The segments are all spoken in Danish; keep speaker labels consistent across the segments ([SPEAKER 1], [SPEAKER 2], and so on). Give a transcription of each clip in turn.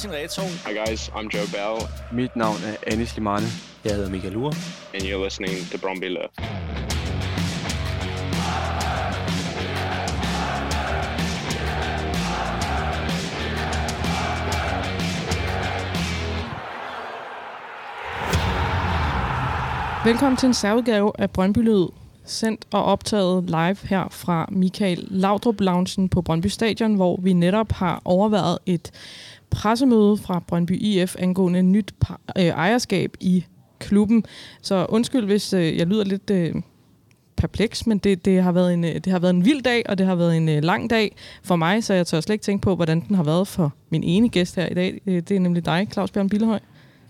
[SPEAKER 1] Martin Reto.
[SPEAKER 2] Hi guys, I'm Joe Bell.
[SPEAKER 3] Mit navn er Anis Limane.
[SPEAKER 4] Jeg hedder Michael Ure.
[SPEAKER 2] And you're listening to Bromby Love.
[SPEAKER 5] Velkommen til en særudgave af Brøndby Lyd, sendt og optaget live her fra Michael Laudrup Loungen på Brøndby Stadion, hvor vi netop har overværet et pressemøde fra Brøndby IF angående nyt øh, ejerskab i klubben. Så undskyld, hvis øh, jeg lyder lidt øh, perpleks, men det, det, har været en, øh, det har været en vild dag, og det har været en øh, lang dag for mig, så jeg tør slet ikke tænke på, hvordan den har været for min ene gæst her i dag. Det er nemlig dig, Claus Bjørn Billehøj.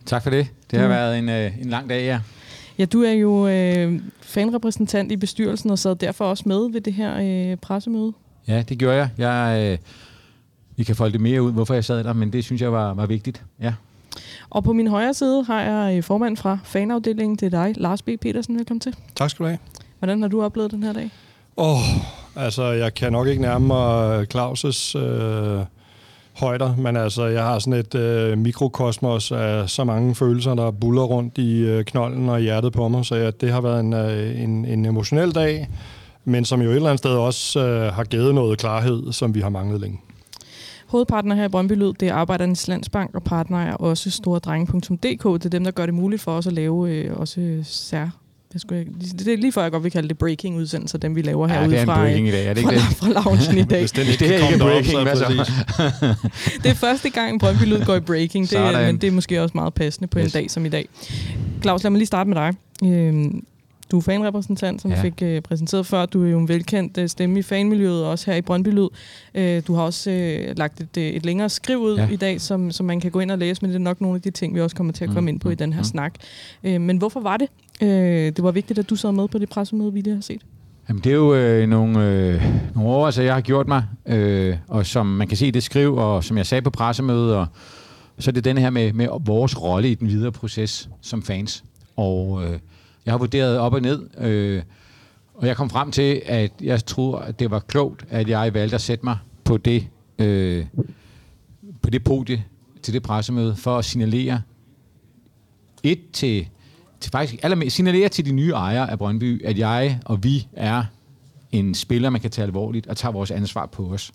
[SPEAKER 6] Tak for det. Det har
[SPEAKER 5] Mm.
[SPEAKER 6] været en, øh, en lang dag, ja.
[SPEAKER 5] Ja, du er jo øh, fanrepræsentant i bestyrelsen og sad derfor også med ved det her øh, pressemøde.
[SPEAKER 6] Ja, det gjorde jeg. jeg øh, vi kan folde det mere ud, hvorfor jeg sad der, men det synes jeg var, var vigtigt. Ja.
[SPEAKER 5] Og på min højre side har jeg øh, formand fra fanafdelingen til dig, Lars B. Petersen. Velkommen til.
[SPEAKER 7] Tak skal du have.
[SPEAKER 5] Hvordan har du oplevet den her dag?
[SPEAKER 7] Åh, oh, altså jeg kan nok ikke nærme mig Claus' øh, højder, men altså jeg har sådan et øh, mikrokosmos af så mange følelser, der buller rundt i øh, knolden og i hjertet på mig, så ja, det har været en, øh, en, en emotionel dag, men som jo et eller andet sted også øh, har givet noget klarhed, som vi har manglet længe.
[SPEAKER 5] Hovedpartner her i Brøndby Lyd, det er Arbejdernes Landsbank, og partner er også storedrenge.dk. Det er dem, der gør det muligt for os at lave øh, også sær det, skulle jeg, det er lige før, jeg godt vil kalde det breaking-udsendelser, dem vi laver
[SPEAKER 6] Ja,
[SPEAKER 5] herude
[SPEAKER 6] det er en
[SPEAKER 5] fra,
[SPEAKER 6] breaking i dag, er det ikke
[SPEAKER 5] fra,
[SPEAKER 6] det?
[SPEAKER 5] fra loungen i dag.
[SPEAKER 7] Hvis den
[SPEAKER 6] det ikke er breaking,
[SPEAKER 7] er
[SPEAKER 6] hvad så?
[SPEAKER 7] præcis.
[SPEAKER 5] Det er første gang, Brøndby Lyd går i breaking, det, er- men det er måske også meget passende på
[SPEAKER 6] Yes.
[SPEAKER 5] en dag som i dag. Claus, lad mig lige starte med dig. Øhm, Du er fanrepræsentant, som ja. Fik øh, præsenteret før. Du er jo en velkendt øh, stemme i fanmiljøet, også her i Brøndby Lyd. Øh, du har også øh, lagt et, øh, et længere skriv ud ja. I dag, som, som man kan gå ind og læse, men det er nok nogle af de ting, vi også kommer til at komme
[SPEAKER 6] Mm,
[SPEAKER 5] ind på i
[SPEAKER 6] mm,
[SPEAKER 5] den her
[SPEAKER 6] mm.
[SPEAKER 5] snak. Øh, men hvorfor var det? Øh, det var vigtigt, at du sad med på det pressemøde, vi lige har set.
[SPEAKER 6] Jamen, det er jo øh, nogle, øh, nogle overvejelser, jeg har gjort mig, øh, og som man kan se i det skriv, og som jeg sagde på pressemødet, og så er det den her med, med vores rolle i den videre proces som fans. Og øh, jeg har vurderet op og ned, øh, og jeg kom frem til, at jeg tror, at det var klogt, at jeg valgte at sætte mig på det, øh, på det podie til det pressemøde, for at signalere et til, til faktisk allermest, signalere til de nye ejere af Brøndby, at jeg og vi er en spiller, man kan tage alvorligt, og tager vores ansvar på os.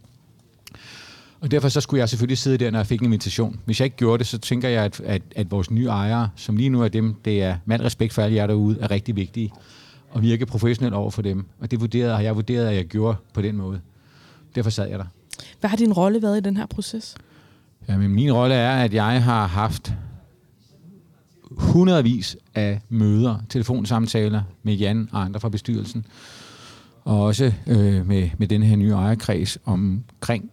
[SPEAKER 6] Og derfor så skulle jeg selvfølgelig sidde der, når jeg fik en invitation. Hvis jeg ikke gjorde det, så tænker jeg, at, at, at vores nye ejere, som lige nu er dem, det er med respekt for alle jer derude, er rigtig vigtige. Og virke professionelt over for dem. Og det vurderede, har jeg vurderet, at jeg gjorde på den måde. Derfor sad jeg der.
[SPEAKER 5] Hvad har din rolle været i den her proces?
[SPEAKER 6] Jamen, min rolle er, at jeg har haft hundredvis af møder, telefonsamtaler med Jan og andre fra bestyrelsen, og også øh, med, med den her nye ejerkreds omkring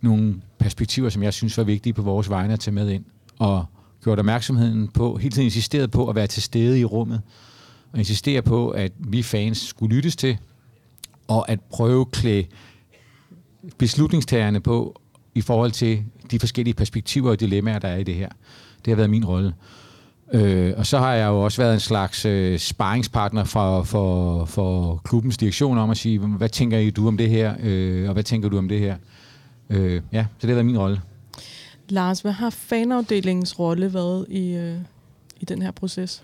[SPEAKER 6] nogle perspektiver, som jeg synes var vigtige på vores vegne at tage med ind, og gjort opmærksomheden på, hele tiden insisteret på at være til stede i rummet, og insistere på, at vi fans skulle lyttes til, og at prøve at klæde beslutningstagerne på i forhold til de forskellige perspektiver og dilemmaer, der er i det her. Det har været min rolle. Øh, og så har jeg jo også været en slags øh, sparringspartner for, for, for klubbens direktion om at sige, hvad tænker I du om det her, øh, og hvad tænker du om det her? Øh, ja, så det har været min rolle.
[SPEAKER 5] Lars, hvad har fanafdelingens rolle været i, øh, i den her proces?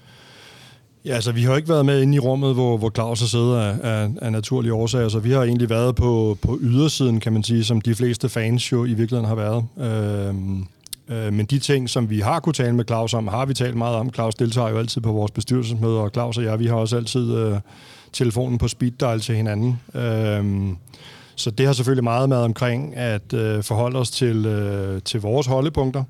[SPEAKER 7] Ja, altså vi har jo ikke været med inde i rummet, hvor, hvor Claus har siddet af, af, af naturlige årsager, så vi har egentlig været på, på ydersiden, kan man sige, som de fleste fans jo i virkeligheden har været. Øhm, øh, men de ting, som vi har kunne tale med Claus om, har vi talt meget om. Claus deltager jo altid på vores bestyrelsesmøder, og Claus og jeg, vi har også altid øh, telefonen på speed dial til hinanden. Øhm, så det har selvfølgelig meget med omkring at øh, forholde os til, øh, til vores holdepunkter,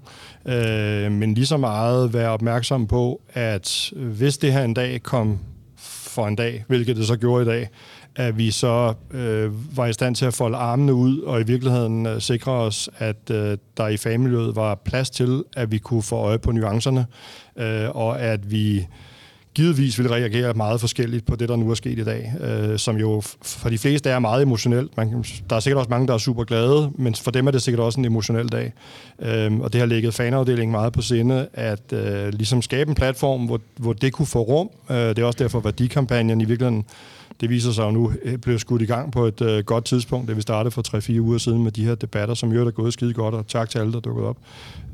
[SPEAKER 7] øh, men lige så meget være opmærksom på, at hvis det her en dag kom for en dag, hvilket det så gjorde i dag, at vi så øh, var i stand til at folde armene ud og i virkeligheden øh, sikre os, at øh, der i familiet var plads til, at vi kunne få øje på nuancerne, øh, og at vi givetvis vil reagere meget forskelligt på det, der nu er sket i dag, øh, som jo for de fleste er meget emotionelt. Man, der er sikkert også mange, der er super glade, men for dem er det sikkert også en emotionel dag. Øh, og det har ligget fanafdelingen meget på sinde, at øh, ligesom skabe en platform, hvor, hvor det kunne få rum. Øh, det er også derfor, værdikampagnen i virkeligheden det viser sig jo nu øh, blev skudt i gang på et øh, godt tidspunkt, da vi startede for 3-4 uger siden med de her debatter, som jo er gået skide godt, og tak til alle, der dukkede op.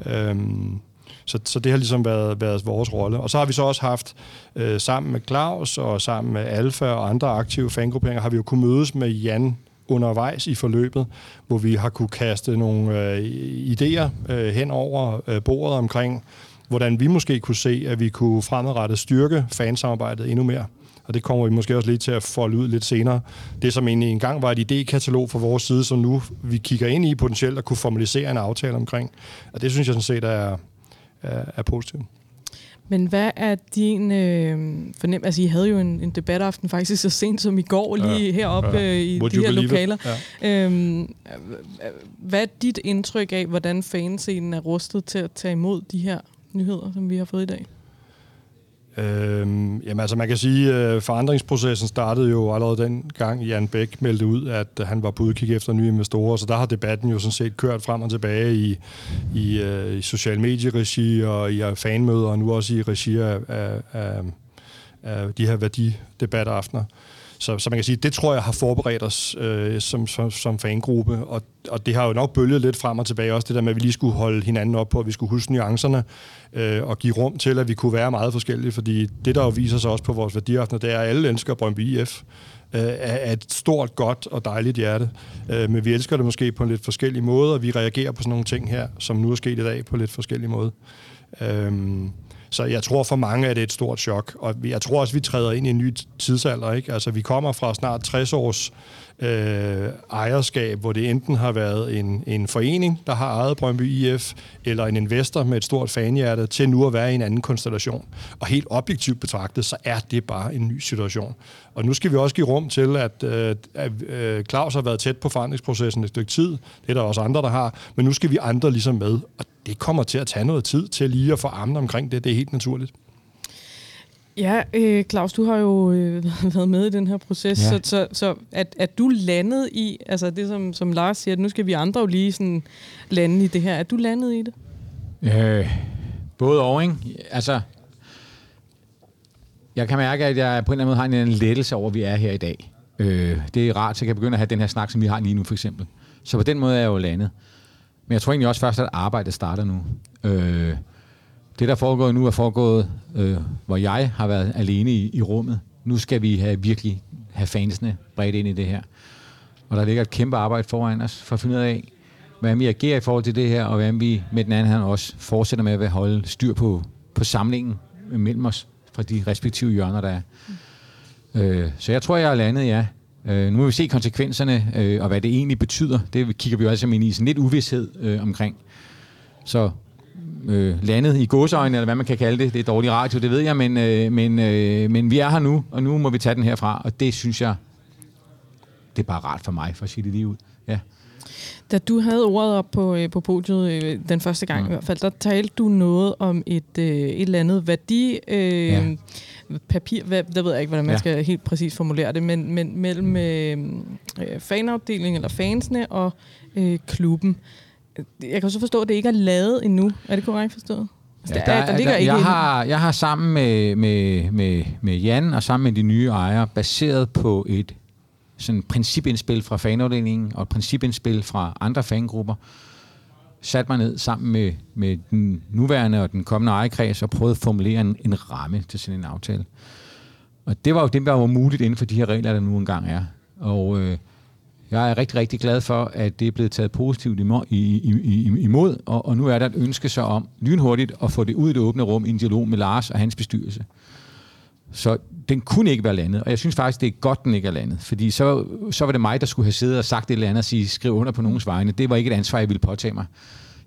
[SPEAKER 7] Øh, så, så det har ligesom været, været vores rolle. Og så har vi så også haft, øh, sammen med Claus og sammen med Alfa og andre aktive fangrupperinger, har vi jo kunnet mødes med Jan undervejs i forløbet, hvor vi har kunne kaste nogle øh, idéer øh, hen over øh, bordet omkring, hvordan vi måske kunne se, at vi kunne fremadrettet styrke fansamarbejdet endnu mere og det kommer vi måske også lidt til at folde ud lidt senere. Det, som egentlig engang var et idékatalog fra vores side, som nu vi kigger ind i potentielt at kunne formalisere en aftale omkring. Og det synes jeg sådan set er, er, er positivt.
[SPEAKER 5] Men hvad er din øh, fornem... Altså, I havde jo en, en debataften faktisk så sent som i går, lige ja, heroppe ja. Øh, i Would de her lokaler. Ja. Øhm, hvad er dit indtryk af, hvordan fanscenen er rustet til at tage imod de her nyheder, som vi har fået i dag?
[SPEAKER 7] Øhm, jamen altså man kan sige, at øh, forandringsprocessen startede jo allerede den gang Jan Bæk meldte ud, at han var på udkig efter nye investorer, så der har debatten jo sådan set kørt frem og tilbage i, i, øh, i social medieregi og i øh, fanmøder, og nu også i regi af, af, af, af de her værdidebataftener. Så, så man kan sige, det tror jeg har forberedt os øh, som, som, som fangruppe, og, og det har jo nok bølget lidt frem og tilbage, også det der med, at vi lige skulle holde hinanden op på, at vi skulle huske nuancerne øh, og give rum til, at vi kunne være meget forskellige, fordi det, der jo viser sig også på vores værdiaftener, det er, at alle elsker Brøndby IF øh, er et stort, godt og dejligt hjerte. Øh, men vi elsker det måske på en lidt forskellig måde, og vi reagerer på sådan nogle ting her, som nu er sket i dag på lidt forskellig måde. Øh, så jeg tror for mange at det er et stort chok, og jeg tror også, vi træder ind i en ny tidsalder. Ikke? Altså, vi kommer fra snart 60 års øh, ejerskab, hvor det enten har været en, en forening, der har ejet Brøndby IF, eller en investor med et stort fanhjerte, til nu at være i en anden konstellation. Og helt objektivt betragtet, så er det bare en ny situation. Og nu skal vi også give rum til, at, øh, at øh, Claus har været tæt på forandringsprocessen et stykke tid. Det er der også andre, der har. Men nu skal vi andre ligesom med. Og det kommer til at tage noget tid til lige at få armen omkring det. Det er helt naturligt.
[SPEAKER 5] Ja, øh, Claus, du har jo øh, været med i den her proces, ja. så, så, så at, at du landet i, altså det som, som Lars siger, at nu skal vi andre jo lige sådan lande i det her. Er du landet i det?
[SPEAKER 6] Øh, både og, ikke? Altså, jeg kan mærke, at jeg på en eller anden måde har en lettelse over, at vi er her i dag. Øh, det er rart, så jeg kan begynde at have den her snak, som vi har lige nu, for eksempel. Så på den måde er jeg jo landet. Men jeg tror egentlig også først, at arbejdet starter nu. Øh, det, der foregår nu, er foregået, øh, hvor jeg har været alene i, i rummet. Nu skal vi have, virkelig have fansene bredt ind i det her. Og der ligger et kæmpe arbejde foran os for at finde ud af, hvordan vi agerer i forhold til det her, og hvordan vi med den anden hand også fortsætter med at holde styr på, på samlingen mellem os fra de respektive hjørner, der er. Mm. Øh, så jeg tror, jeg er landet, ja. Øh, nu må vi se konsekvenserne, øh, og hvad det egentlig betyder. Det kigger vi jo altså ind i sådan lidt uvidshed øh, omkring. Så øh, landet i godsøjne, eller hvad man kan kalde det. Det er dårlig radio, det ved jeg, men, øh, men, øh, men vi er her nu, og nu må vi tage den herfra, og det synes jeg, det er bare rart for mig, for at sige det lige ud. Ja.
[SPEAKER 5] Da du havde ordet op på, øh, på podiet øh, den første gang ja. i hvert fald, der talte du noget om et, øh, et eller andet værdi... Øh, ja. Papir, hvad, der ved jeg ikke, hvordan man ja. skal helt præcis formulere det, men, men mellem øh, øh, fanafdelingen eller fansene og øh, klubben. Jeg kan så forstå, at det ikke er lavet endnu. Er det korrekt forstået?
[SPEAKER 6] Altså, ja, der, der, ligger der, ikke jeg, har, jeg har sammen med, med, med, med Jan og sammen med de nye ejere, baseret på et sådan principindspil fra fanafdelingen og et principindspil fra andre fangrupper, sat mig ned sammen med, med den nuværende og den kommende ejerkreds og prøvede at formulere en, en ramme til sådan en aftale. Og det var jo det, der var muligt inden for de her regler, der nu engang er. Og øh, jeg er rigtig, rigtig glad for, at det er blevet taget positivt imod, i, i, imod og, og nu er der et ønske så om lynhurtigt at få det ud i det åbne rum i en dialog med Lars og hans bestyrelse. Så den kunne ikke være landet, og jeg synes faktisk, det er godt, den ikke er landet. Fordi så, så var det mig, der skulle have siddet og sagt et eller andet og sige, skriv under på nogens vegne. Det var ikke et ansvar, jeg ville påtage mig.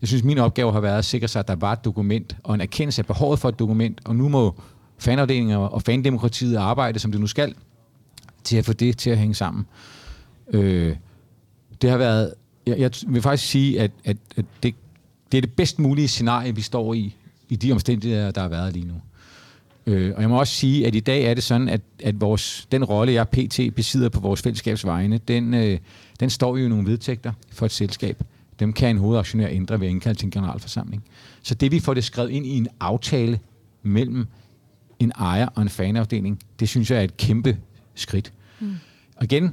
[SPEAKER 6] Jeg synes, min opgave har været at sikre sig, at der var et dokument og en erkendelse af behovet for et dokument, og nu må fanafdelinger og fandemokratiet arbejde, som det nu skal, til at få det til at hænge sammen. Øh, det har været, jeg, jeg vil faktisk sige, at, at, at det, det er det bedst mulige scenarie, vi står i, i de omstændigheder, der har været lige nu. Øh, og jeg må også sige, at i dag er det sådan, at, at vores, den rolle, jeg PT besidder på vores fællesskabs vegne, den, øh, den står jo i nogle vedtægter for et selskab. Dem kan en hovedaktionær ændre ved at indkalde til en generalforsamling. Så det, vi får det skrevet ind i en aftale mellem en ejer og en fanafdeling, det synes jeg er et kæmpe skridt. Mm. Og igen,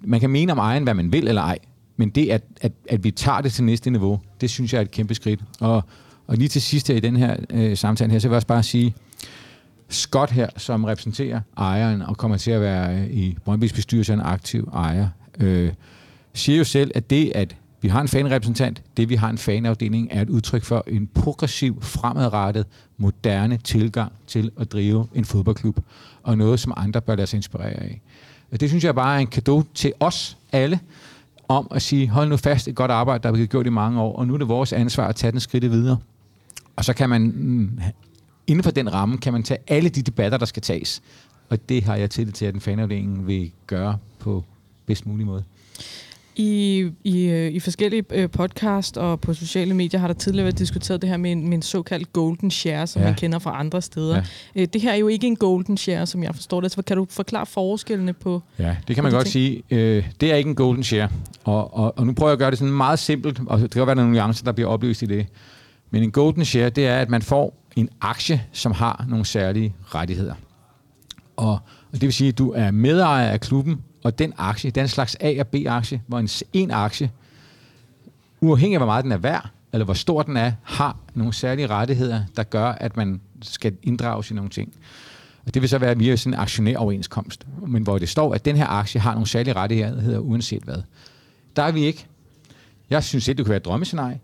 [SPEAKER 6] man kan mene om ejeren, hvad man vil eller ej, men det, at, at, at vi tager det til næste niveau, det synes jeg er et kæmpe skridt. Og, og lige til sidst her i den her øh, samtale her, så vil jeg også bare sige, Scott her, som repræsenterer ejeren og kommer til at være øh, i Brøndby's bestyrelse en aktiv ejer, øh, siger jo selv, at det, at vi har en fanrepræsentant, det vi har en fanafdeling, er et udtryk for en progressiv, fremadrettet, moderne tilgang til at drive en fodboldklub, og noget, som andre bør lade sig inspirere af. Og det synes jeg bare er en gave til os alle, om at sige, hold nu fast et godt arbejde, der er blevet gjort i mange år, og nu er det vores ansvar at tage den skridt videre. Og så kan man, mm, inden for den ramme, kan man tage alle de debatter, der skal tages. Og det har jeg tillid til, at den fanafdelingen vil gøre på bedst mulig måde.
[SPEAKER 5] I, i, øh, i forskellige øh, podcast og på sociale medier har der tidligere været diskuteret det her med en, med en såkaldt golden share, som ja. man kender fra andre steder. Ja. Øh, det her er jo ikke en golden share, som jeg forstår det. Så kan du forklare forskellene på
[SPEAKER 6] Ja, det kan man godt ting? sige. Det er ikke en golden share. Og, og, og nu prøver jeg at gøre det sådan meget simpelt, og det kan være, der er nogle nuancer, der bliver oplyst i det. Men en golden share, det er, at man får en aktie, som har nogle særlige rettigheder. Og, og det vil sige, at du er medejer af klubben, og den aktie, den slags A- og B-aktie, hvor en, en aktie, uafhængig af hvor meget den er værd, eller hvor stor den er, har nogle særlige rettigheder, der gør, at man skal inddrages i nogle ting. Og det vil så være via sådan en aktionæroverenskomst, men hvor det står, at den her aktie har nogle særlige rettigheder, uanset hvad. Der er vi ikke. Jeg synes ikke, det kunne være et drømmescenarie.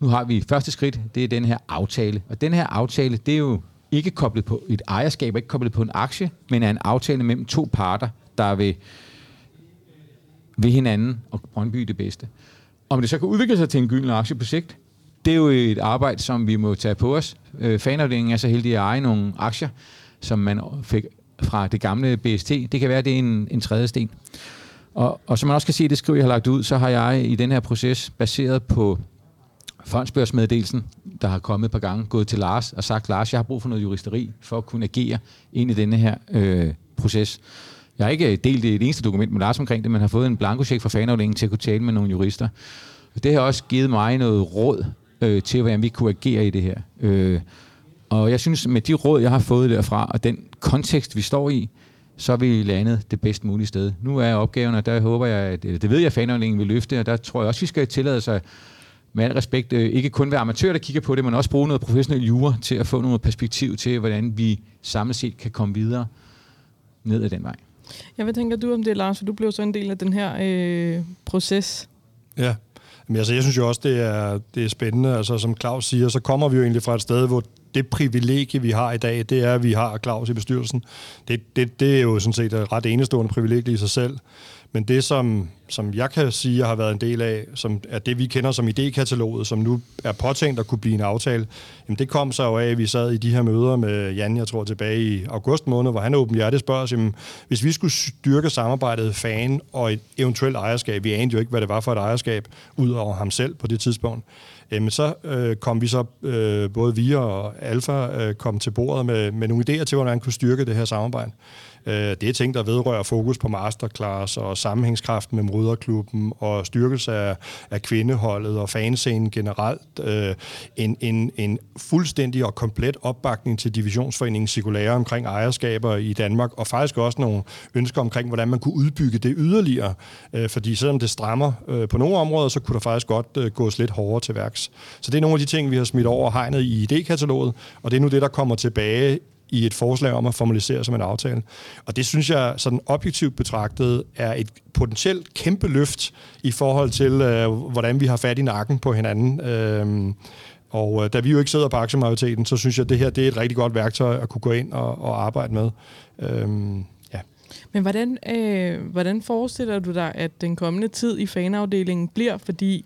[SPEAKER 6] Nu har vi første skridt, det er den her aftale. Og den her aftale, det er jo ikke koblet på et ejerskab, ikke koblet på en aktie, men er en aftale mellem to parter, der vil ved hinanden og Brøndby det bedste. Om det så kan udvikle sig til en gylden aktie på sigt, det er jo et arbejde, som vi må tage på os. Øh, fanafdelingen er så heldig at eje nogle aktier, som man fik fra det gamle BST. Det kan være, at det er en, en tredje sten. Og, og som man også kan se, det skriver, jeg har lagt ud, så har jeg i den her proces, baseret på fondsbørsmeddelelsen, der har kommet et par gange, gået til Lars og sagt, Lars, jeg har brug for noget juristeri for at kunne agere ind i denne her øh, proces. Jeg har ikke øh, delt det eneste dokument med Lars omkring det, men har fået en blankocheck fra fanafdelingen til at kunne tale med nogle jurister. Det har også givet mig noget råd øh, til, hvordan vi kunne agere i det her. Øh, og jeg synes, med de råd, jeg har fået derfra, og den kontekst, vi står i, så er vi landet det bedst mulige sted. Nu er opgaven, og der håber jeg, at, øh, det ved jeg, at fanafdelingen vil løfte, og der tror jeg også, vi skal tillade sig med al respekt, øh, ikke kun være amatører, der kigger på det, men også bruge noget professionel jura til at få noget perspektiv til, hvordan vi samlet set kan komme videre ned ad den vej.
[SPEAKER 5] Ja, hvad tænker du om det, Lars? For du blev så en del af den her øh, proces.
[SPEAKER 7] Ja, men altså, jeg synes jo også, det er, det er spændende. Altså, som Claus siger, så kommer vi jo egentlig fra et sted, hvor det privilegie, vi har i dag, det er, at vi har Claus i bestyrelsen. Det, det, det er jo sådan set et ret enestående privilegie i sig selv. Men det, som, som jeg kan sige, jeg har været en del af, som er det, vi kender som idékataloget, som nu er påtænkt at kunne blive en aftale, jamen det kom så jo af, at vi sad i de her møder med Jan, jeg tror tilbage i august måned, hvor han åbent hjertet spørger os, jamen, hvis vi skulle styrke samarbejdet fan og et eventuelt ejerskab, vi anede jo ikke, hvad det var for et ejerskab, ud over ham selv på det tidspunkt, jamen så øh, kom vi så, øh, både vi og Alfa, øh, kom til bordet med, med nogle idéer til, hvordan man kunne styrke det her samarbejde. Øh, det er ting, der vedrører fokus på masterclass og sammenhængskraft med moderklubben og styrkelse af, af kvindeholdet og fanscenen generelt. Øh, en, en, en fuldstændig og komplet opbakning til divisionsforeningens cirkulære omkring ejerskaber i Danmark, og faktisk også nogle ønsker omkring, hvordan man kunne udbygge det yderligere. Øh, fordi selvom det strammer øh, på nogle områder, så kunne der faktisk godt øh, gås lidt hårdere til værks. Så det er nogle af de ting, vi har smidt over hegnet i idékataloget, og det er nu det, der kommer tilbage i et forslag om at formalisere som en aftale. Og det synes jeg sådan objektivt betragtet er et potentielt kæmpe løft i forhold til, øh, hvordan vi har fat i nakken på hinanden. Øhm, og øh, da vi jo ikke sidder på aktiemajoriteten, så synes jeg, at det her det er et rigtig godt værktøj at kunne gå ind og, og arbejde med. Øhm, ja.
[SPEAKER 5] Men hvordan, øh, hvordan forestiller du dig, at den kommende tid i fanafdelingen bliver? Fordi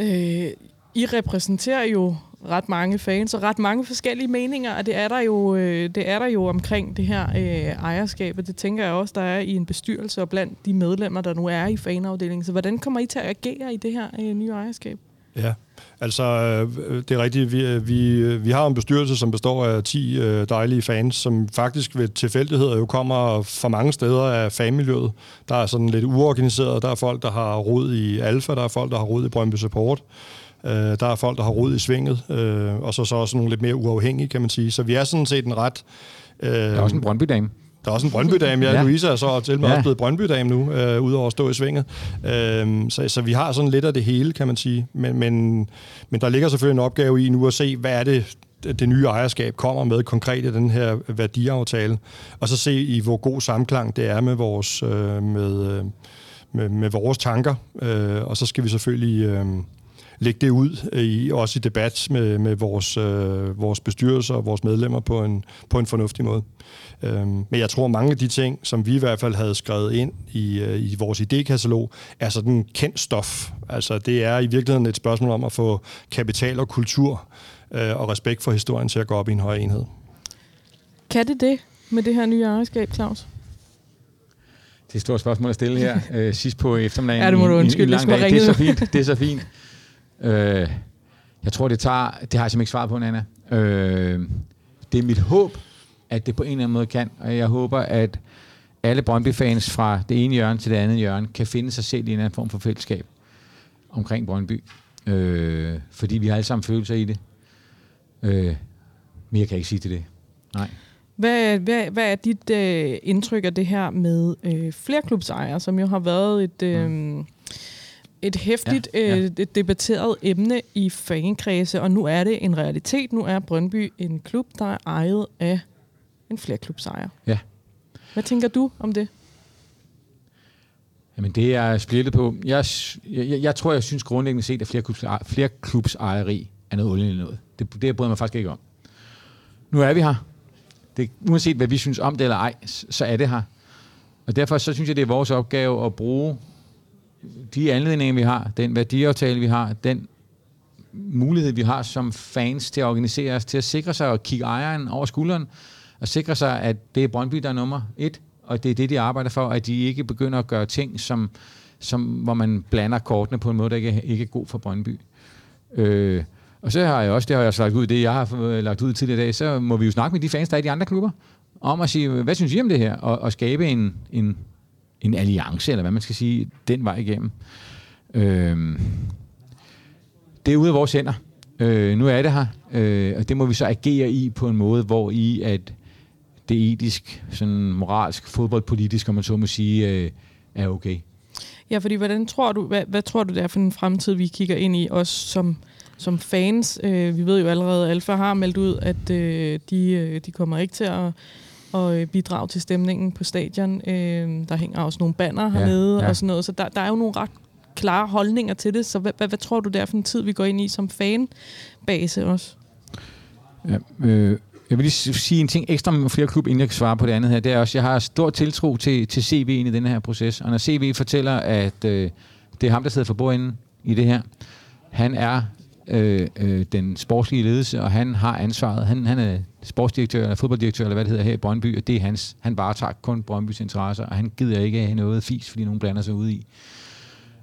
[SPEAKER 5] øh, I repræsenterer jo ret mange fans og ret mange forskellige meninger, og det er der jo, øh, det er der jo omkring det her øh, ejerskab, og det tænker jeg også, der er i en bestyrelse og blandt de medlemmer, der nu er i fanafdelingen. Så hvordan kommer I til at agere i det her øh, nye ejerskab?
[SPEAKER 7] Ja, altså øh, det er rigtigt. Vi, øh, vi, øh, vi har en bestyrelse, som består af 10 øh, dejlige fans, som faktisk ved tilfældigheder jo kommer fra mange steder af fanmiljøet. Der er sådan lidt uorganiseret. Der er folk, der har rod i Alfa, der er folk, der har rod i Brøndby Support. Øh, der er folk, der har rod i svinget, øh, og så, så også nogle lidt mere uafhængige, kan man sige. Så vi er sådan set en ret...
[SPEAKER 6] Øh, der er også en Brøndby-dame.
[SPEAKER 7] Der er også en Brøndby-dame, ja. ja. Louise er så til med ja. også blevet Brøndby-dame nu, øh, udover at stå i svinget. Øh, så, så vi har sådan lidt af det hele, kan man sige. Men, men, men der ligger selvfølgelig en opgave i nu at se, hvad er det, det nye ejerskab kommer med konkret i den her værdiaftale, og så se i, hvor god samklang det er med vores, øh, med, øh, med, med vores tanker. Øh, og så skal vi selvfølgelig... Øh, lægge det ud, i, også i debat med, med vores, øh, vores bestyrelser og vores medlemmer på en, på en fornuftig måde. Øhm, men jeg tror, mange af de ting, som vi i hvert fald havde skrevet ind i, øh, i vores idékatalog, er sådan kendt stof. Altså det er i virkeligheden et spørgsmål om at få kapital og kultur øh, og respekt for historien til at gå op i en højere enhed.
[SPEAKER 5] Kan det det med det her nye ejerskab, Claus?
[SPEAKER 6] Det er et stort spørgsmål at stille her øh, sidst på eftermiddagen.
[SPEAKER 5] Ja, det må du undskylde.
[SPEAKER 6] Det, det er så fint. Det er så fint. Øh, jeg tror, det tager... Det har jeg simpelthen ikke svaret på, Nana. Øh, det er mit håb, at det på en eller anden måde kan, og jeg håber, at alle Brøndby-fans fra det ene hjørne til det andet hjørne kan finde sig selv i en anden form for fællesskab omkring Brøndby. Øh, fordi vi har alle sammen følelser i det. Øh, men jeg kan ikke sige til det. Nej.
[SPEAKER 5] Hvad, hvad, hvad er dit øh, indtryk af det her med øh, flerklubsejere, som jo har været et... Øh, mm et hæftigt ja, ja. Øh, et debatteret emne i fankredse, og nu er det en realitet. Nu er Brøndby en klub, der er ejet af en flerklubsejer.
[SPEAKER 6] Ja.
[SPEAKER 5] Hvad tænker du om det?
[SPEAKER 6] Jamen det er splittet på. Jeg, jeg, jeg tror, jeg synes grundlæggende set, at flerklubs, flerklubsejeri er noget olie noget. Det, det bryder mig faktisk ikke om. Nu er vi her. Det, uanset hvad vi synes om det eller ej, så er det her. Og derfor så synes jeg, det er vores opgave at bruge de anledninger, vi har, den værdiaftale, vi har, den mulighed, vi har som fans til at organisere os, til at sikre sig og kigge ejeren over skulderen, og sikre sig, at det er Brøndby, der er nummer et, og det er det, de arbejder for, at de ikke begynder at gøre ting, som, som, hvor man blander kortene på en måde, der ikke er, ikke er god for Brøndby. Øh, og så har jeg også, det har jeg også lagt ud, det jeg har øh, lagt ud tidligere i dag, så må vi jo snakke med de fans, der er i de andre klubber, om at sige, hvad synes I om det her? Og, og skabe en, en, en alliance, eller hvad man skal sige, den vej igennem. Øh, det er ude af vores hænder. Øh, nu er det her, øh, og det må vi så agere i på en måde, hvor i at det etisk, sådan moralsk, fodboldpolitisk, om man så må sige, øh, er okay.
[SPEAKER 5] Ja, fordi hvordan tror du, hvad, hvad tror du, det er for en fremtid, vi kigger ind i, os som, som fans? Øh, vi ved jo allerede, at Alfa har meldt ud, at øh, de, øh, de kommer ikke til at og øh, bidrage til stemningen på stadion. Øh, der hænger også nogle banner hernede ja, ja. og sådan noget, så der, der er jo nogle ret klare holdninger til det. Så hvad, hvad, hvad tror du, det er for en tid, vi går ind i som fanbase også?
[SPEAKER 6] Ja, øh, jeg vil lige sige en ting ekstra med flere klub, inden jeg kan svare på det andet her. Det er også, jeg har stor tiltro til, til CV i den her proces. Og når CV fortæller, at øh, det er ham, der sidder for bordenden i det her, han er øh, øh, den sportslige ledelse, og han har ansvaret. Han, han er sportsdirektør eller fodbolddirektør, eller hvad det hedder her i Brøndby, og det er hans. Han varetager kun Brøndbys interesser, og han gider ikke have noget fis, fordi nogen blander sig ud i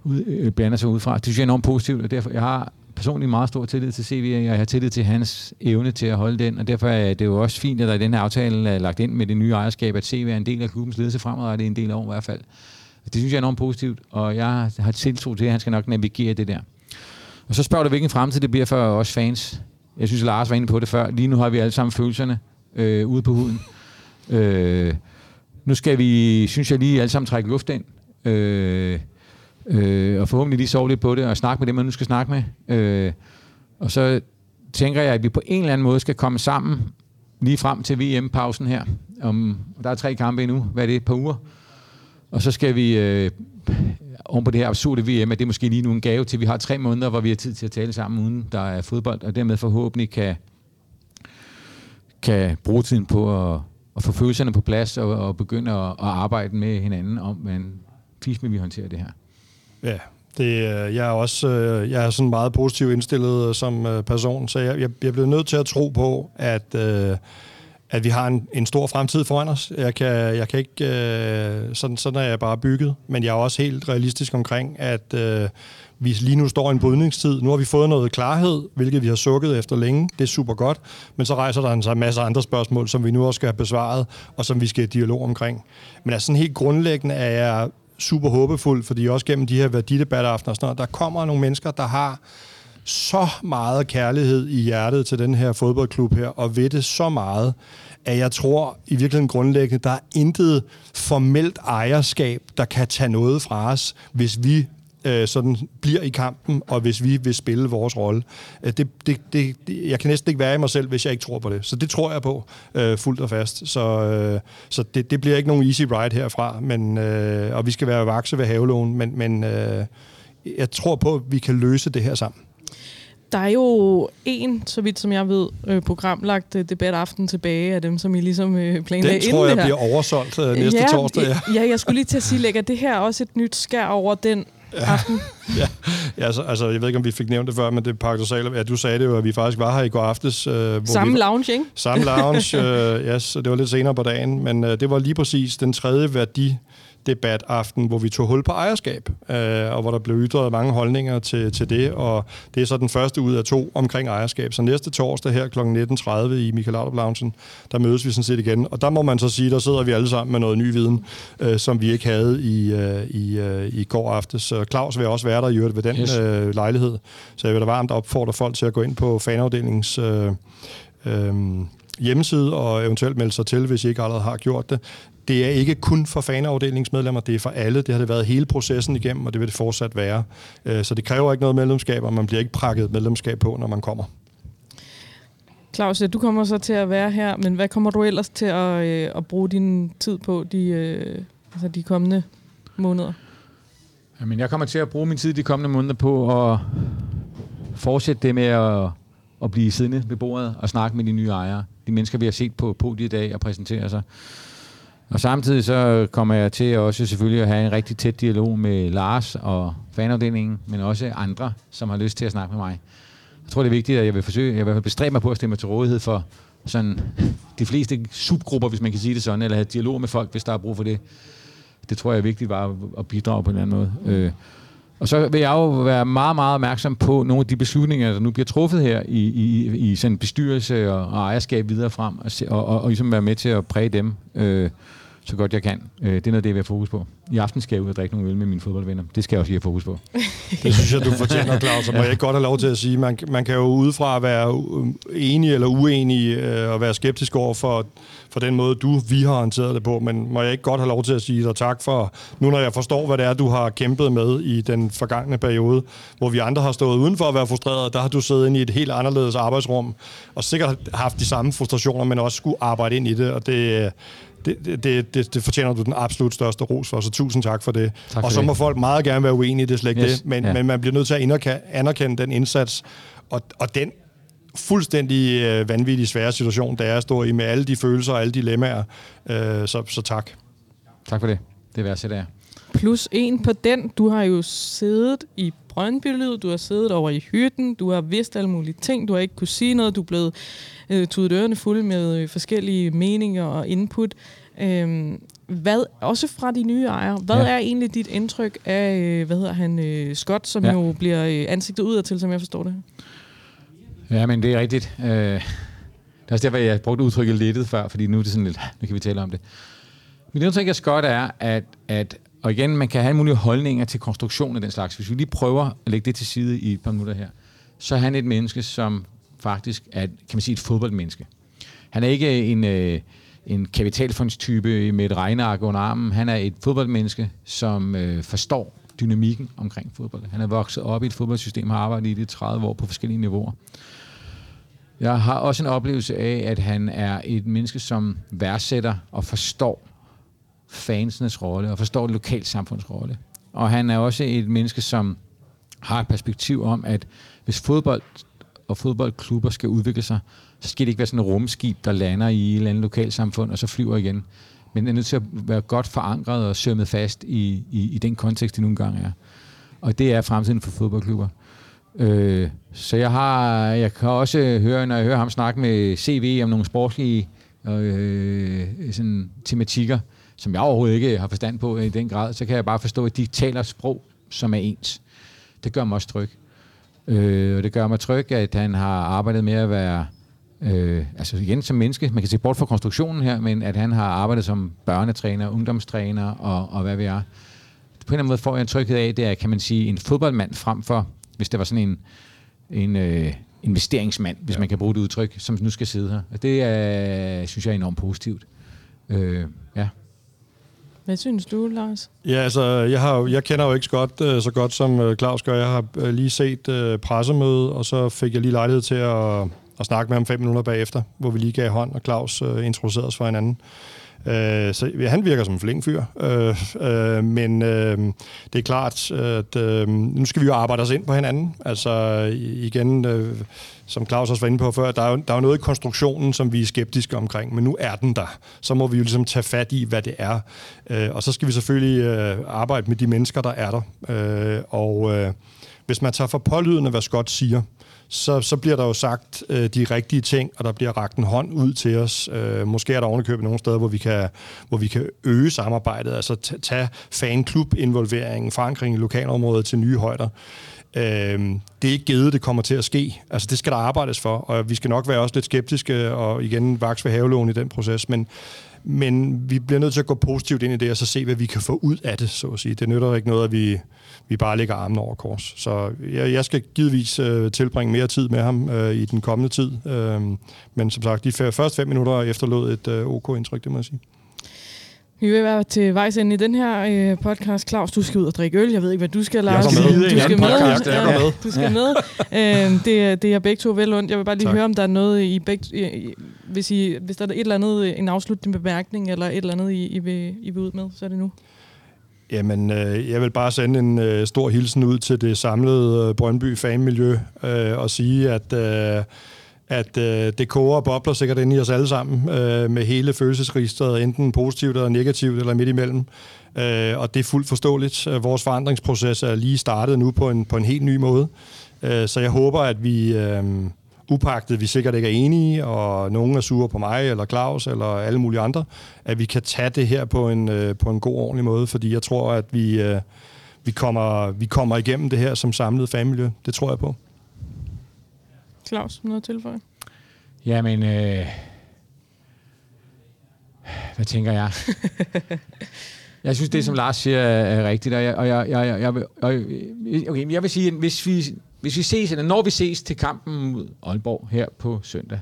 [SPEAKER 6] ud, øh, blander sig udefra. Det synes jeg er enormt positivt, og derfor jeg har personligt meget stor tillid til CV, og jeg har tillid til hans evne til at holde den, og derfor er det jo også fint, at der i den her aftale er lagt ind med det nye ejerskab, at CV er en del af klubbens ledelse fremadrettet, en del af år i hvert fald. Det synes jeg er enormt positivt, og jeg har tiltro til, at han skal nok navigere det der. Og så spørger du, hvilken fremtid det bliver for os fans. Jeg synes, Lars var inde på det før. Lige nu har vi alle sammen følelserne øh, ude på huden. Øh, nu skal vi, synes jeg lige, alle sammen trække luft ind. Øh, øh, og forhåbentlig lige sove lidt på det, og snakke med dem, man nu skal snakke med. Øh, og så tænker jeg, at vi på en eller anden måde skal komme sammen lige frem til VM-pausen her. Om, der er tre kampe endnu. Hvad er det? Et par uger. Og så skal vi øh, oven på det her absurde VM, at det er måske lige nu en gave til, at vi har tre måneder, hvor vi har tid til at tale sammen, uden der er fodbold, og dermed forhåbentlig kan, kan bruge tiden på at, at få følelserne på plads og, og begynde at, at arbejde med hinanden om, hvordan fisk vi håndterer det her.
[SPEAKER 7] Ja, det, øh, jeg er også øh, jeg er sådan meget positivt indstillet som øh, person, så jeg, jeg, jeg bliver nødt til at tro på, at, at vi har en, en stor fremtid foran os. Jeg kan, jeg kan ikke... Øh, sådan, sådan er jeg bare bygget. Men jeg er også helt realistisk omkring, at øh, vi lige nu står i en brydningstid. Nu har vi fået noget klarhed, hvilket vi har sukket efter længe. Det er super godt. Men så rejser der en, så masse andre spørgsmål, som vi nu også skal have besvaret, og som vi skal i dialog omkring. Men altså sådan helt grundlæggende er jeg super håbefuld, fordi også gennem de her værdidebatteraftener og sådan noget, der kommer nogle mennesker, der har så meget kærlighed i hjertet til den her fodboldklub her, og ved det så meget, at jeg tror i virkeligheden grundlæggende, der er intet formelt ejerskab, der kan tage noget fra os, hvis vi øh, sådan bliver i kampen, og hvis vi vil spille vores rolle. Øh, det, det, det, jeg kan næsten ikke være i mig selv, hvis jeg ikke tror på det. Så det tror jeg på øh, fuldt og fast. Så, øh, så det, det bliver ikke nogen easy ride herfra, men, øh, og vi skal være vakse ved havelån, men, men øh, jeg tror på, at vi kan løse det her sammen.
[SPEAKER 5] Der er jo en, så vidt som jeg ved, øh, programlagt øh, debataften tilbage af dem, som I ligesom øh, planlagde
[SPEAKER 7] Den tror
[SPEAKER 5] inden
[SPEAKER 7] jeg
[SPEAKER 5] det her.
[SPEAKER 7] bliver oversolgt øh, næste
[SPEAKER 5] ja,
[SPEAKER 7] torsdag. Ja.
[SPEAKER 5] ja, jeg skulle lige til at sige, lægger det her også et nyt skær over den aften?
[SPEAKER 7] ja, ja altså, altså, jeg ved ikke, om vi fik nævnt det før, men det er paradoxalt. Ja, du sagde det jo, at vi faktisk var her i går aftes. Øh, hvor
[SPEAKER 5] Samme
[SPEAKER 7] vi,
[SPEAKER 5] lounge, ikke?
[SPEAKER 7] Samme lounge, øh, yes, det var lidt senere på dagen, men øh, det var lige præcis den tredje værdi debataften, hvor vi tog hul på ejerskab, øh, og hvor der blev ytret mange holdninger til, til det, og det er så den første ud af to omkring ejerskab. Så næste torsdag her kl. 19.30 i Michael Laudrup Loungen, der mødes vi sådan set igen, og der må man så sige, der sidder vi alle sammen med noget ny viden, øh, som vi ikke havde i, øh, i, øh, i går aftes. Så Claus vil også være der i øvrigt ved den yes. øh, lejlighed, så jeg vil da varmt opfordre folk til at gå ind på fanafdelingens øh, øh, hjemmeside og eventuelt melde sig til, hvis I ikke allerede har gjort det. Det er ikke kun for faneafdelingsmedlemmer, det er for alle. Det har det været hele processen igennem, og det vil det fortsat være. Øh, så det kræver ikke noget medlemskab, og man bliver ikke prakket medlemskab på, når man kommer.
[SPEAKER 5] Claus, du kommer så til at være her, men hvad kommer du ellers til at, øh, at bruge din tid på de, øh, altså de kommende måneder?
[SPEAKER 6] Jamen, jeg kommer til at bruge min tid de kommende måneder på at fortsætte det med at, at blive siddende ved bordet og snakke med de nye ejere. De mennesker, vi har set på podiet i dag og præsentere sig. Og samtidig så kommer jeg til også selvfølgelig at have en rigtig tæt dialog med Lars og fanafdelingen, men også andre, som har lyst til at snakke med mig. Jeg tror, det er vigtigt, at jeg vil forsøge, jeg vil bestræbe mig på at stemme til rådighed for sådan de fleste subgrupper, hvis man kan sige det sådan, eller have dialog med folk, hvis der er brug for det. Det tror jeg er vigtigt bare at bidrage på en eller anden måde. Øh, og så vil jeg jo være meget, meget opmærksom på nogle af de beslutninger, der nu bliver truffet her i, i, i sådan bestyrelse og, og ejerskab videre frem, og, og, og, og ligesom være med til at præge dem. Øh så godt jeg kan. Øh, det er noget, det jeg vil have fokus på. I aften skal jeg ud og drikke nogle øl med mine fodboldvenner. Det skal jeg også lige have fokus på.
[SPEAKER 7] det synes jeg, du fortjener, Claus. Og må jeg ikke godt have lov til at sige, man, man kan jo udefra være enig eller uenig øh, og være skeptisk over for, for den måde, du, vi har håndteret det på. Men må jeg ikke godt have lov til at sige dig tak for, nu når jeg forstår, hvad det er, du har kæmpet med i den forgangne periode, hvor vi andre har stået udenfor at være frustreret, der har du siddet inde i et helt anderledes arbejdsrum, og sikkert haft de samme frustrationer, men også skulle arbejde ind i det, og det, det, det, det, det fortjener du den absolut største ros for, så tusind tak for det. Tak for og så må det. folk meget gerne være uenige, det er slet ikke yes. det, men, ja. men man bliver nødt til at anerkende den indsats, og, og den fuldstændig øh, vanvittig svære situation, der er at stå i med alle de følelser og alle dilemmaer. Øh, så, så tak.
[SPEAKER 6] Tak for det. Det er værd at
[SPEAKER 5] Plus en på den. Du har jo siddet i Brøndby du har siddet over i hytten, du har vidst alle mulige ting, du har ikke kunne sige noget, du er blevet øh, tudet ørerne fulde med øh, forskellige meninger og input. Øhm, hvad, også fra de nye ejere, hvad ja. er egentlig dit indtryk af, øh, hvad hedder han, øh, Scott, som ja. jo bliver øh, ansigtet udad til, som jeg forstår det?
[SPEAKER 6] Ja, men det er rigtigt. Øh, det er også derfor, jeg brugte udtrykket lettet før, fordi nu er det sådan lidt, nu kan vi tale om det. Mit indtryk af Scott er, at, at og igen, man kan have mulige holdninger til konstruktionen af den slags. Hvis vi lige prøver at lægge det til side i et par minutter her, så er han et menneske, som faktisk er, kan man sige, et fodboldmenneske. Han er ikke øh, en, øh, en kapitalfondstype med et regneark under armen. Han er et fodboldmenneske, som øh, forstår dynamikken omkring fodbold. Han er vokset op i et fodboldsystem, har arbejdet i det 30 år på forskellige niveauer. Jeg har også en oplevelse af, at han er et menneske, som værdsætter og forstår fansenes rolle og forstår det lokalsamfunds rolle. Og han er også et menneske, som har et perspektiv om, at hvis fodbold og fodboldklubber skal udvikle sig, så skal det ikke være sådan et rumskib, der lander i et eller andet lokalsamfund, og så flyver igen. Men det er nødt til at være godt forankret og sømmet fast i, i, i den kontekst, det nogle gange er. Og det er fremtiden for fodboldklubber. Øh, så jeg har, jeg kan også høre, når jeg hører ham snakke med CV om nogle sportslige øh, sådan tematikker, som jeg overhovedet ikke har forstand på i den grad, så kan jeg bare forstå, at de taler sprog, som er ens. Det gør mig også tryg. Øh, og det gør mig tryg, at han har arbejdet med at være, øh, altså igen som menneske, man kan se bort fra konstruktionen her, men at han har arbejdet som børnetræner, ungdomstræner og, og hvad vi er. På en eller anden måde får jeg en tryghed af, det er, kan man sige, en fodboldmand frem for, hvis det var sådan en, en øh, investeringsmand, hvis ja. man kan bruge det udtryk, som nu skal sidde her. Og det er, synes jeg er enormt positivt. Øh, ja.
[SPEAKER 5] Hvad synes du, Lars?
[SPEAKER 7] Ja, altså, jeg, har, jeg kender jo ikke godt, øh, så godt som øh, Claus gør. Jeg har øh, lige set øh, pressemødet, og så fik jeg lige lejlighed til at, at snakke med ham fem minutter bagefter, hvor vi lige gav hånd, og Claus øh, introducerede os for hinanden. Øh, så ja, han virker som en flink fyr, øh, øh, men øh, det er klart, at øh, nu skal vi jo arbejde os ind på hinanden. Altså igen, øh, som Claus også var inde på før, der er, jo, der er jo noget i konstruktionen, som vi er skeptiske omkring, men nu er den der. Så må vi jo ligesom tage fat i, hvad det er. Øh, og så skal vi selvfølgelig øh, arbejde med de mennesker, der er der. Øh, og øh, hvis man tager for pålydende, hvad Scott siger, så, så bliver der jo sagt øh, de rigtige ting, og der bliver ragt en hånd ud til os. Øh, måske er der ovenikøbet nogle steder, hvor vi kan, hvor vi kan øge samarbejdet, altså tage fanklub-involveringen, forankring i lokalområdet til nye højder. Øh, det er ikke givet, det kommer til at ske. Altså, det skal der arbejdes for, og vi skal nok være også lidt skeptiske og igen vaks ved havelån i den proces, men, men vi bliver nødt til at gå positivt ind i det, og så se, hvad vi kan få ud af det, så at sige. Det nytter ikke noget, at vi, vi bare lægger armen over kors. Så jeg, jeg skal givetvis øh, tilbringe mere tid med ham øh, i den kommende tid. Øh, men som sagt, de første fem minutter efterlod et øh, OK-indtryk, det må jeg sige.
[SPEAKER 5] Vi vil være til vejs ind i den her øh, podcast. Claus, du skal ud og drikke øl. Jeg ved ikke, hvad du skal, Lars.
[SPEAKER 7] Jeg med.
[SPEAKER 5] Du skal
[SPEAKER 7] med.
[SPEAKER 5] Podcast, ja, med. Du skal med. Øh, det, det er begge to vel ondt. Jeg vil bare lige tak. høre, om der er noget i begge... Hvis, I, hvis der er et eller andet, en afslutning bemærkning, eller et eller andet, I, I, vil, I vil ud med, så er det nu.
[SPEAKER 7] Jamen, øh, jeg vil bare sende en øh, stor hilsen ud til det samlede øh, Brøndby fanmiljø øh, og sige, at... Øh, at øh, det koger og bobler sikkert inde i os alle sammen øh, med hele følelsesregisteret, enten positivt eller negativt eller midt imellem. Øh, og det er fuldt forståeligt. Øh, vores forandringsproces er lige startet nu på en, på en helt ny måde. Øh, så jeg håber, at vi, øh, upagtet vi sikkert ikke er enige, og nogen er sure på mig, eller Claus, eller alle mulige andre, at vi kan tage det her på en, øh, på en god, ordentlig måde, fordi jeg tror, at vi, øh, vi, kommer, vi kommer igennem det her som samlet familie. Det tror jeg på.
[SPEAKER 5] Claus, noget at tilføje?
[SPEAKER 6] Jamen, øh, hvad tænker jeg? jeg synes, det som Lars siger er, rigtigt, og jeg, og jeg, jeg, jeg, jeg, vil, okay, jeg vil sige, at hvis vi, hvis vi ses, eller når vi ses til kampen mod Aalborg her på søndag,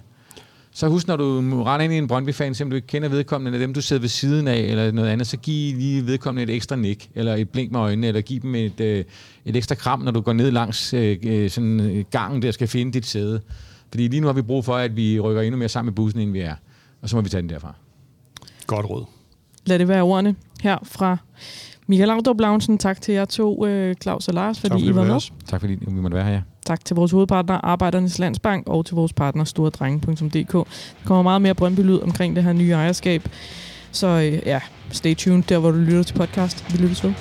[SPEAKER 6] så husk, når du render ind i en Brøndby-fan, som du ikke kender vedkommende, eller dem, du sidder ved siden af, eller noget andet, så giv lige vedkommende et ekstra nik, eller et blink med øjnene, eller giv dem et, øh, et ekstra kram, når du går ned langs øh, øh sådan gangen, der skal finde dit sæde. Fordi lige nu har vi brug for, at vi rykker endnu mere sammen med bussen, end vi er. Og så må vi tage den derfra.
[SPEAKER 7] Godt råd.
[SPEAKER 5] Lad det være ordene her fra Michael Laudrup Lounge. Tak til jer to, Claus og Lars, fordi
[SPEAKER 6] tak,
[SPEAKER 5] I var med.
[SPEAKER 6] Tak fordi vi måtte være her.
[SPEAKER 5] Tak til vores hovedpartner, Arbejdernes Landsbank, og til vores partner, storedrenge.dk. Der kommer meget mere Brøndby-lyd omkring det her nye ejerskab. Så øh, ja, stay tuned der, hvor du lytter til podcast. Vi lyttes ved.